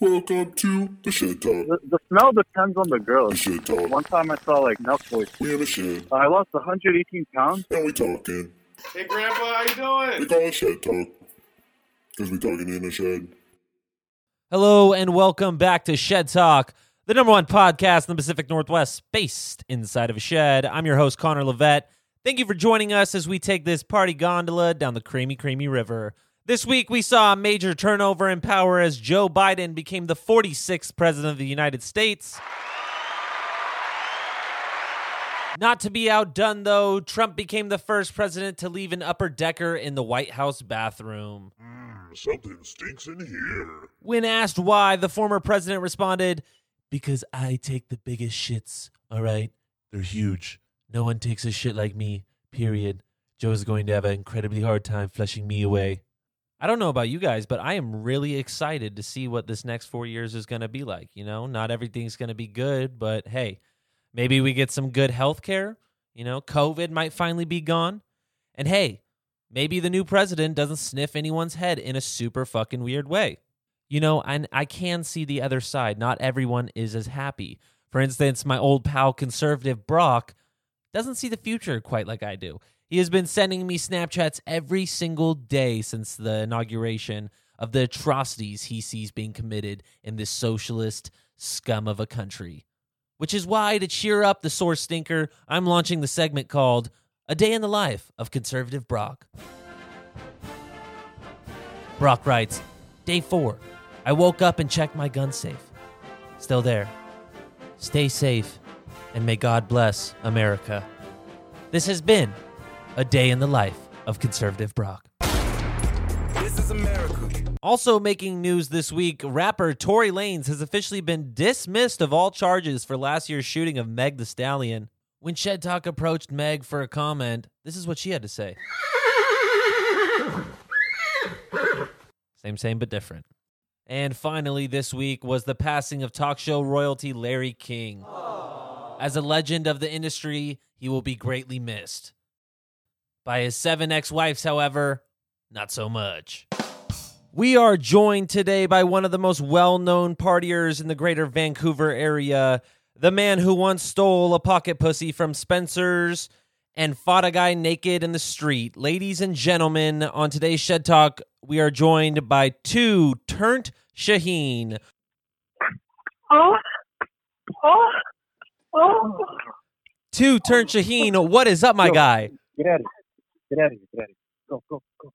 Welcome to the Shed Talk. The, the smell depends on the girl. The Shed Talk. One time I saw like Nelk boys. We in the shed I lost 118 pounds. and we talking. Hey, Grandpa, how you doing? We call it Shed Talk because we talking in the shed. Hello and welcome back to Shed Talk, the number one podcast in the Pacific Northwest, based inside of a shed. I'm your host, Connor Levette. Thank you for joining us as we take this party gondola down the creamy, creamy river. This week, we saw a major turnover in power as Joe Biden became the 46th president of the United States. Not to be outdone, though, Trump became the first president to leave an upper decker in the White House bathroom. Mm, something stinks in here. When asked why, the former president responded, Because I take the biggest shits, all right? They're huge. No one takes a shit like me, period. Joe's going to have an incredibly hard time flushing me away. I don't know about you guys, but I am really excited to see what this next four years is going to be like. You know, not everything's going to be good, but hey, maybe we get some good health care. You know, COVID might finally be gone. And hey, maybe the new president doesn't sniff anyone's head in a super fucking weird way. You know, and I can see the other side. Not everyone is as happy. For instance, my old pal conservative Brock doesn't see the future quite like I do. He has been sending me Snapchats every single day since the inauguration of the atrocities he sees being committed in this socialist scum of a country. Which is why, to cheer up the sore stinker, I'm launching the segment called A Day in the Life of Conservative Brock. Brock writes, Day four. I woke up and checked my gun safe. Still there. Stay safe, and may God bless America. This has been a day in the life of conservative Brock. This is America. Also making news this week, rapper Tory Lanez has officially been dismissed of all charges for last year's shooting of Meg the Stallion. When Shed Talk approached Meg for a comment, this is what she had to say. Same, same, but different. And finally, this week was the passing of talk show royalty Larry King. As a legend of the industry, he will be greatly missed. By his seven ex wives, however, not so much. We are joined today by one of the most well known partiers in the greater Vancouver area, the man who once stole a pocket pussy from Spencer's and fought a guy naked in the street. Ladies and gentlemen, on today's Shed Talk, we are joined by two Turnt Shaheen. Oh, oh, oh. Two Turnt Shaheen, what is up, my guy? Get out of here. Get out of here. Get out of here. Go, go, go.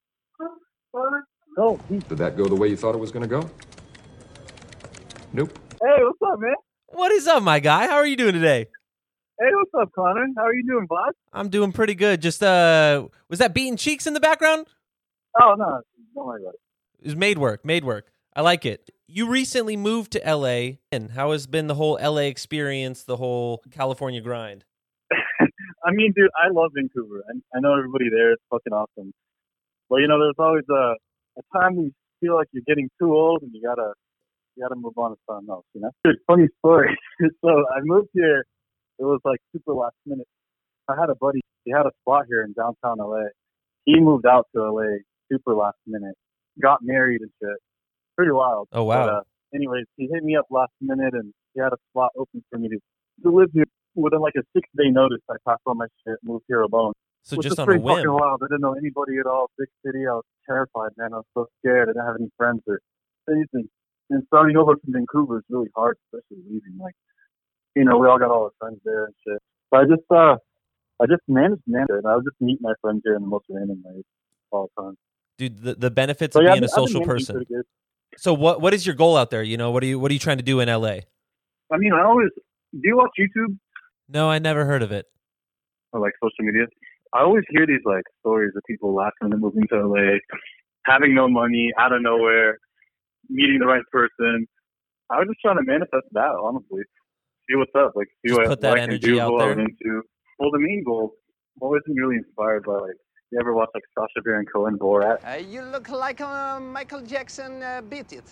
Go. Hey, Did that go the way you thought it was going to go? Nope. Hey, what's up, man? What is up, my guy? How are you doing today? Hey, what's up, Connor? How are you doing, bud? I'm doing pretty good. Just uh was that beating cheeks in the background? Oh, no. Don't worry about it. It was made work, made work. I like it. You recently moved to LA, and how has been the whole LA experience, the whole California grind? I mean, dude, I love Vancouver. I, I know everybody there. It's fucking awesome. But, you know, there's always a, a time when you feel like you're getting too old and you gotta, you gotta move on to something else, you know? Dude, funny story. so I moved here. It was like super last minute. I had a buddy. He had a spot here in downtown LA. He moved out to LA super last minute. Got married and shit. Pretty wild. Oh, wow. But, uh, anyways, he hit me up last minute and he had a spot open for me to, to live here. Within like a six day notice, I packed all my shit, moved here alone. So Which just a pretty whim. fucking wild. I didn't know anybody at all. Big city. I was terrified, man. I was so scared. I didn't have any friends or anything. And starting over from Vancouver is really hard, especially leaving. Like, you know, we all got all our friends there and shit. But I just, uh, I just managed, man. And I would just meet my friends here in the most random ways all the time. Dude, the, the benefits So of yeah, being I've a been- I've been social person. So what what is your goal out there? You know, what are you what are you trying to do in LA? I mean, I always. Do you watch YouTube No, I never heard of it. or like social media? I always hear these like stories of people last minute moving to LA, having no money out of nowhere, meeting the right person. I was just trying to manifest that, honestly. See what's up, like see Just what, put that what I can energy do, out there. Into. Well, the main goal. I've always been really inspired by like. You ever watch like Sacha Baron Cohen, Borat, Uh, you look like uh, Michael Jackson uh, beat it.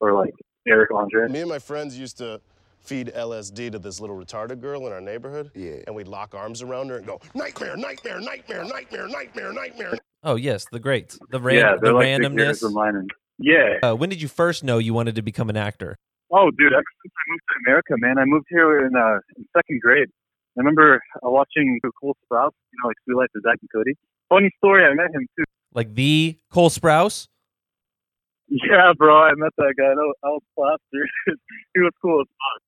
or like Eric Andre? Me and my friends used to feed LSD to this little retarded girl in our neighborhood. Yeah. And we'd lock arms around her and go, nightmare, nightmare, nightmare, nightmare, nightmare, nightmare, nightmare. Oh yes, the great. The ran- yeah, the like randomness. heroes of mine, and Yeah. Uh, when did you first know you wanted to become an actor? Oh, dude, since I moved to America, man, I moved here in, uh, in second grade. I remember uh, watching Cole Sprouse, you know, like Sweet Life of Zach and Cody. Funny story, I met him too. Like the Cole Sprouse? Yeah, bro, I met that guy. I was, plastered. he was cool as fuck.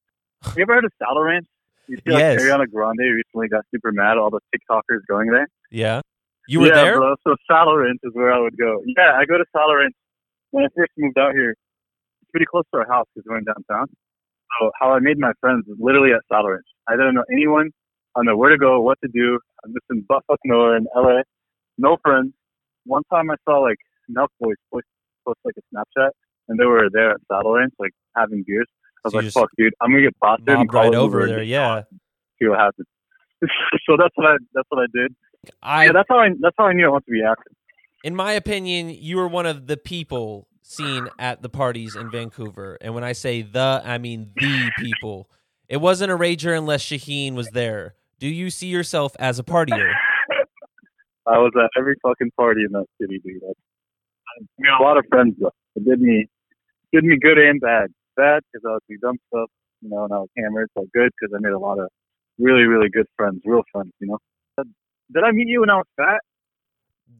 You ever heard of Saddle Ranch? You see, like, Yes. Ariana Grande recently got super mad at all the TikTokers going there. Yeah. You were yeah, there? bro. So Saddle Ranch is where I would go. Yeah, I go to Saddle Ranch when I first moved out here. It's pretty close to our house because we're in downtown. So how I made my friends was literally at Saddle Ranch. I didn't know anyone. I don't know where to go, what to do. I'm just in buttfuck nowhere in LA. No friends. One time I saw like Nelk Boys post, post like a Snapchat, and they were there at Saddle Ranch, like having beers. I was So like, "Fuck, dude, I'm gonna get busted and right over there, yeah. see what happens." so that's what I that's what I did. I yeah, that's how I that's how I knew I wanted to be in my opinion, you were one of the people seen at the parties in Vancouver. And when I say the, I mean the people. It wasn't a rager unless Shaheen was there. Do you see yourself as a partier? I was at every fucking party in that city, dude. I, I made a lot of friends though. It did me, did me good and bad. Bad because I was doing dumb stuff, you know, and I was hammered. So good because I made a lot of really, really good friends, real friends, you know. Uh, did I meet you when I was fat?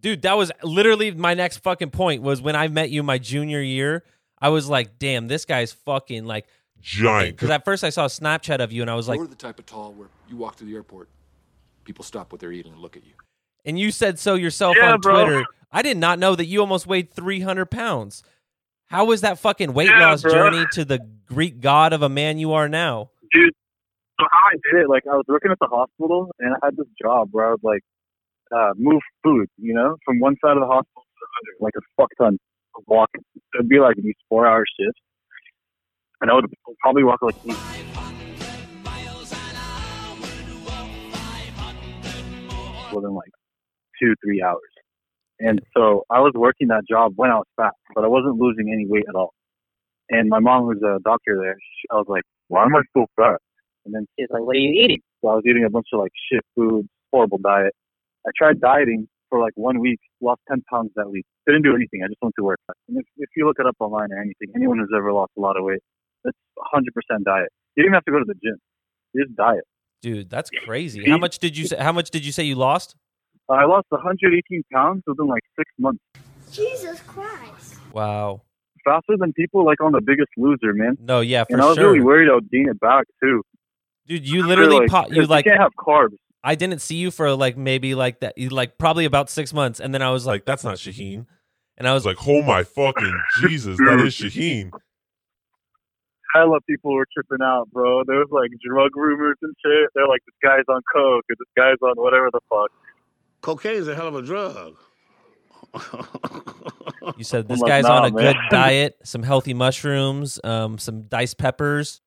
Dude, that was literally my next fucking point was when I met you my junior year. I was like, damn, this guy's fucking like Giant. because at first I saw a Snapchat of you and I was like, You're the type of tall where you walk to the airport, people stop what they're eating and look at you. and you said so yourself Yeah, on bro. Twitter. I did not know that you almost weighed 300 pounds. How was that fucking weight Yeah, loss bro. journey to the Greek god of a man you are now? Dude, so how I did it, like I was working at the hospital and I had this job where I would like uh move food, you know, from one side of the hospital to the other, like a fuck ton of walking. It'd be like these four hour shifts. And I would probably walk like eight within like two, three hours. And so I was working that job when I was fat, but I wasn't losing any weight at all. And my mom was a doctor there. She, I was like, why am I so fat? And then she's like, what are you eating? So I was eating a bunch of like shit food, horrible diet. I tried dieting for like one week, lost 10 pounds that week. Didn't do anything. I just went to work. And if, if you look it up online or anything, anyone who's ever lost a lot of weight, it's 100% diet. You don't even have to go to the gym. You just diet. Dude, that's crazy. How much did you say how much did you say you lost? I lost 118 pounds within like six months. Jesus Christ. Wow. Faster than people like on the biggest loser, man. No, yeah, for and I was sure. really worried I would gain it back too. Dude, you literally like, po- you 'cause like can't have carbs. I didn't see you for like maybe like that you like probably about 6 months and then I was like Like, that's not Shaheen. and I I was was like, oh my fucking Jesus, that is Shaheen. Hella people were tripping out, bro. There was like drug rumors and shit. They're like, this guy's on coke or this guy's on whatever the fuck. Cocaine's a hell of a drug. you said this like, guy's nah, on a man. good diet, some healthy mushrooms, um some diced peppers.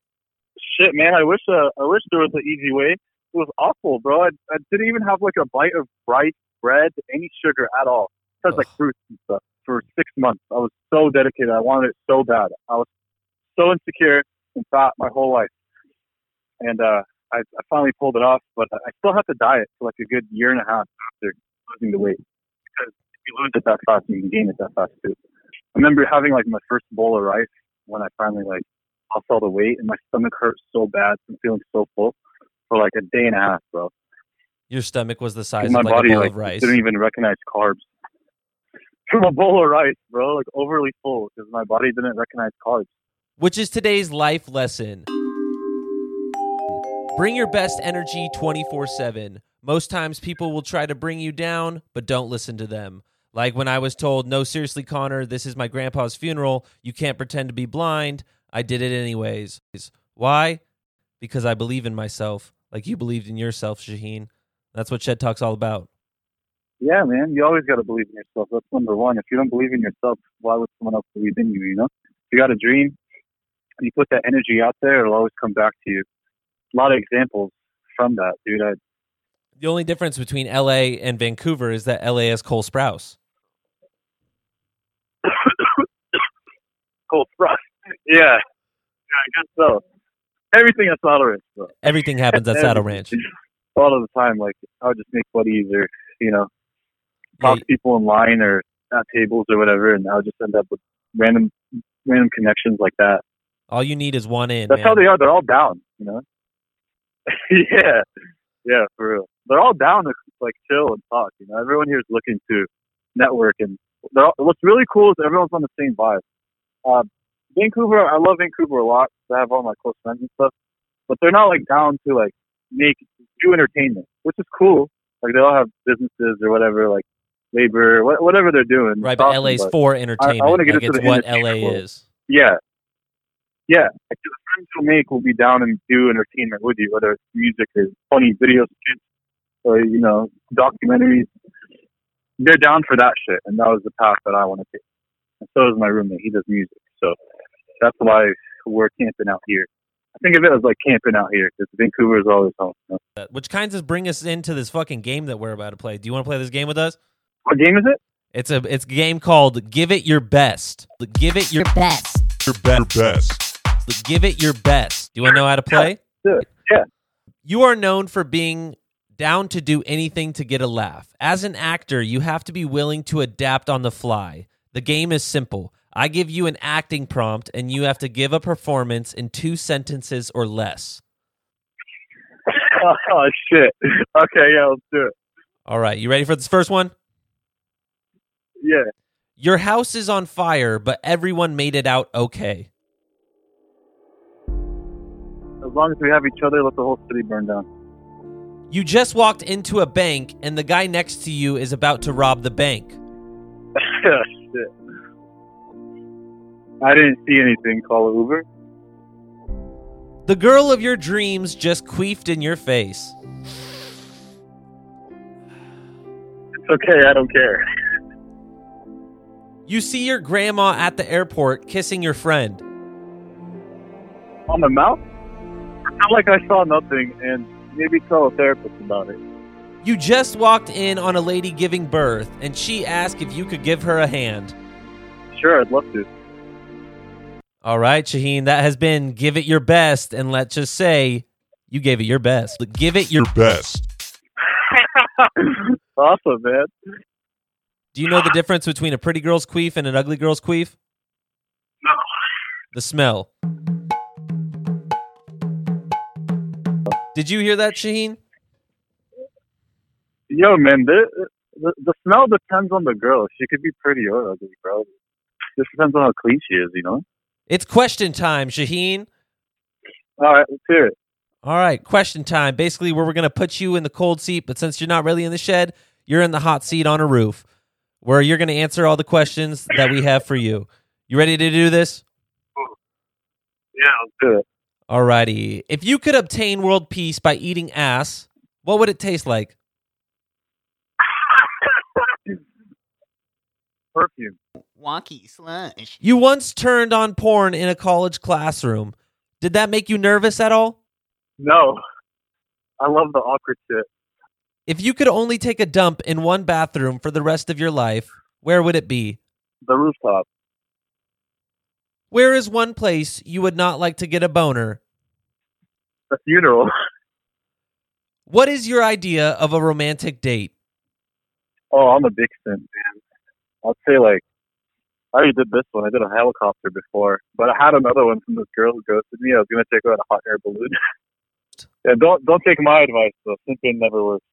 Shit, man. I wish uh, I wish there was an easy way. It was awful, bro. I, I didn't even have like a bite of rice, bread, any sugar at all. Just like fruits and stuff for six months. I was so dedicated. I wanted it so bad. I was so insecure and fat my whole life. And uh, I, I finally pulled it off, but I still have to diet for like a good year and a half after losing the weight. Because if you lose it that fast, you can gain it that fast too. I remember having like my first bowl of rice when I finally like lost all the weight, and my stomach hurt so bad from feeling so full for like a day and a half, bro. Your stomach was the size my of like body a bowl like of rice. didn't even recognize carbs from a bowl of rice, bro. Like overly full because my body didn't recognize carbs. which is today's life lesson. Bring your best energy 24 7. Most times people will try to bring you down, but don't listen to them. Like when I was told, no, seriously, Connor, this is my grandpa's funeral. You can't pretend to be blind. I did it anyways. Why? Because I believe in myself, like you believed in yourself, Shaheen. That's what Shed Talk's all about. Yeah, man. You always got to believe in yourself. That's number one. If you don't believe in yourself, why would someone else believe in you? You know, if you got a dream and you put that energy out there, it'll always come back to you. A lot of examples from that, dude. I, The only difference between LA and Vancouver is that LA has Cole Sprouse. Cold Frost. Yeah. Yeah, I guess so. Everything at Saddle Ranch. Everything happens at Saddle Ranch. All of the time, like I would just make buddies or you know Yeah, talk to people in line or at tables or whatever, and I would just end up with random random connections like that. All you need is one in. That's man. how they are. They're all down, you know. yeah, yeah, for real. They're all down to like chill and talk. You know, everyone here is looking to network, and they're all, what's really cool is everyone's on the same vibe. Uh, Vancouver, I love Vancouver a lot. I have all my close friends and stuff, but they're not like down to like make do entertainment, which is cool. Like they all have businesses or whatever, like labor, wha- whatever they're doing. Right, but awesome, LA's for entertainment. I wanna get like into what LA world. is. Yeah. Yeah. Like the friends you'll make will be down and do entertainment with you, whether it's music or funny videos, or, you know, documentaries. They're down for that shit. And that was the path that I want to take. And so is my roommate. He does music. So that's why we're camping out here. I think of it as like camping out here because Vancouver is always home. you know? Uh, which kinds of bring us into this fucking game that we're about to play. Do you want to play this game with us? What game is it? It's a it's a game called Give It Your Best. Give it your best. Your be- best. Give it your best. Do you want to know how to play? Yeah. Yeah. You are known for being down to do anything to get a laugh. As an actor, you have to be willing to adapt on the fly. The game is simple. I give you an acting prompt and you have to give a performance in two sentences or less. oh, shit. Okay. Yeah, let's do it. All right, you ready for this first one? Yeah. Your house is on fire, but everyone made it out okay. As long as we have each other, let the whole city burn down. You just walked into a bank and the guy next to you is about to rob the bank. Shit. I didn't see anything. Call Uber. The girl of your dreams just queefed in your face. It's okay. I don't care. You see your grandma at the airport kissing your friend. On the mouth? Felt like I saw nothing, and maybe tell a therapist about it. You just walked in on a lady giving birth and she asked if you could give her a hand. Sure, I'd love to. All right, Shaheen, that has been give it your best. And let's just say you gave it your best. Give it your Your best. awesome, man. Do you know the difference between a pretty girl's queef and an ugly girl's queef? No. The smell. Did you hear that, Shaheen? Yo, man, the, the the smell depends on the girl. She could be pretty or ugly, bro. Just depends on how clean she is, you know. It's question time, Shaheen. All right, let's hear it. All right, question time. Basically, where we're going to put you in the cold seat, but since you're not really in the shed, you're in the hot seat on a roof where you're going to answer all the questions that we have for you. You ready to do this? Yeah, let's do it. All righty. If you could obtain world peace by eating ass, what would it taste like? Perfume. Wonky slush. You once turned on porn in a college classroom. Did that make you nervous at all? No, I love the awkward shit. If you could only take a dump in one bathroom for the rest of your life, where would it be? The rooftop. Where is one place you would not like to get a boner? A funeral. What is your idea of a romantic date? Oh, I'm a big simp, man. I'd say like I already did this one. I did a helicopter before, but I had another one from this girl who ghosted me. I was gonna take her on a hot air balloon. yeah, don't don't take my advice though. Simping never works.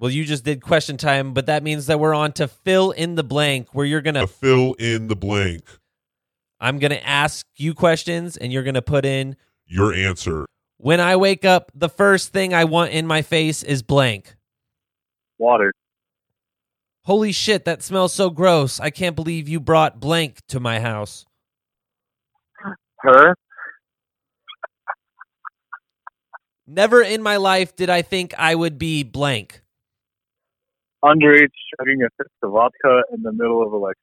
Well, you just did question time, but that means that we're on to fill in the blank where you're going To to fill in the blank. I'm going to ask you questions and you're going to put in Your answer. when I wake up, the first thing I want in my face is blank. Water. Holy shit, that smells so gross. I can't believe you brought blank to my house. Her. Never in my life did I think I would be blank. Underage chugging a fifth of vodka in the middle of a lecture.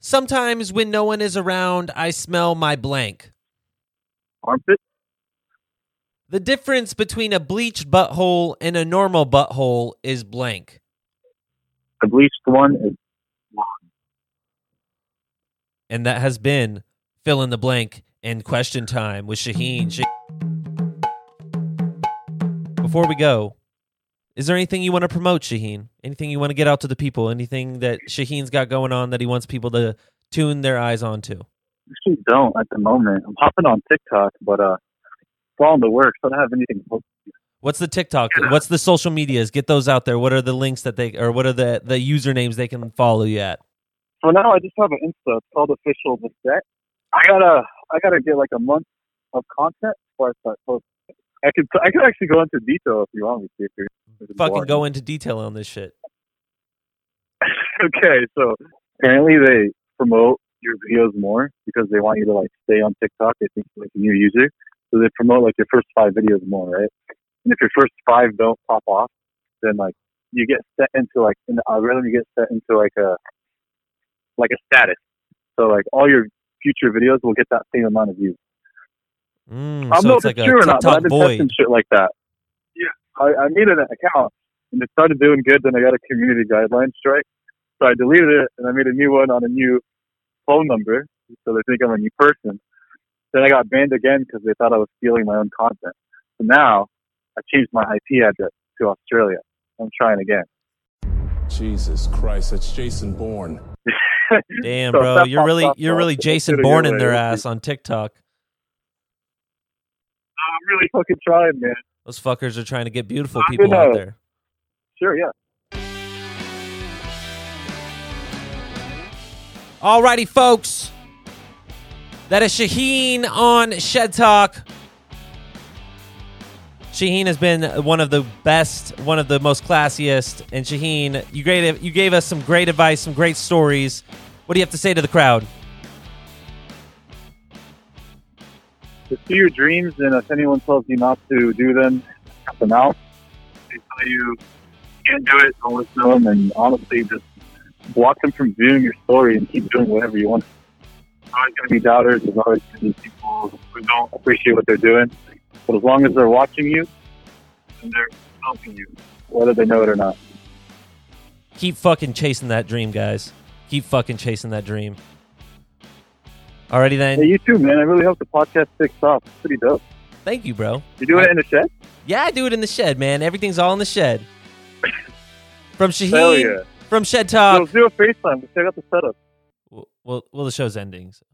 Sometimes when no one is around, I smell my blank. Armpit. The difference between a bleached butthole and a normal butthole is blank. The bleached one is And that has been fill in the blank and question time with Shaheen. Sha- Before we go, Is there anything you want to promote, Shaheen? Anything you want to get out to the people? Anything that Shaheen's got going on that he wants people to tune their eyes onto? Actually, don't at the moment. I'm hopping on TikTok, but uh, it's all in the works. I don't have anything. What's the TikTok? What's the social medias? Get those out there. What are the links that they or what are the the usernames they can follow you at? For now, I just have an Insta. It's called Official The Set. I gotta, I gotta get like a month of content before I start posting. I could, I could actually go into detail if you want me to. If you're, Fucking boring. go into detail on this shit. okay, so apparently they promote your videos more because they want you to like stay on TikTok. They think you're like a new user, so they promote like your first five videos more, right? And if your first five don't pop off, then like you get set into like in the algorithm, you get set into like a like a status. So like all your future videos will get that same amount of views. Mm, I don't so know it's if like it's a true or not, I've been void. testing shit like that. Yeah, I, I made an account and it started doing good. Then I got a community guideline strike, so I deleted it and I made a new one on a new phone number, so they think I'm a new person. Then I got banned again because they thought I was stealing my own content. So now I changed my IP address to Australia. I'm trying again. Jesus Christ, that's Jason Bourne. Damn, So bro, you're really you're really Jason it Bourne in their ass on TikTok. I'm really fucking trying, man. Those fuckers are trying to get beautiful people out there. Sure, yeah. Alrighty, folks. That is Shaheen on Shed Talk. Shaheen has been one of the best, one of the most classiest. And Shaheen, you gave you gave us some great advice, some great stories. What do you have to say to the crowd? Pursue your dreams, and if anyone tells you not to do them, cut them out. They tell you you can't do it, don't listen to them, and honestly, just block them from viewing your story and keep doing whatever you want. There's always going to be doubters. There's always going to be people who don't appreciate what they're doing. But as long as they're watching you, and they're helping you, whether they know it or not. Keep fucking chasing that dream, guys. Keep fucking chasing that dream. Alrighty Hey, then. you too, man. I really hope the podcast takes off. It's pretty dope. Thank you, bro. You doing it in the shed? Yeah, I do it in the shed, man. Everything's all in the shed. From Hell Shaheen, yeah. from Shed Talk. do a FaceTime. To check out the setup. Well, well, well, the show's ending. So.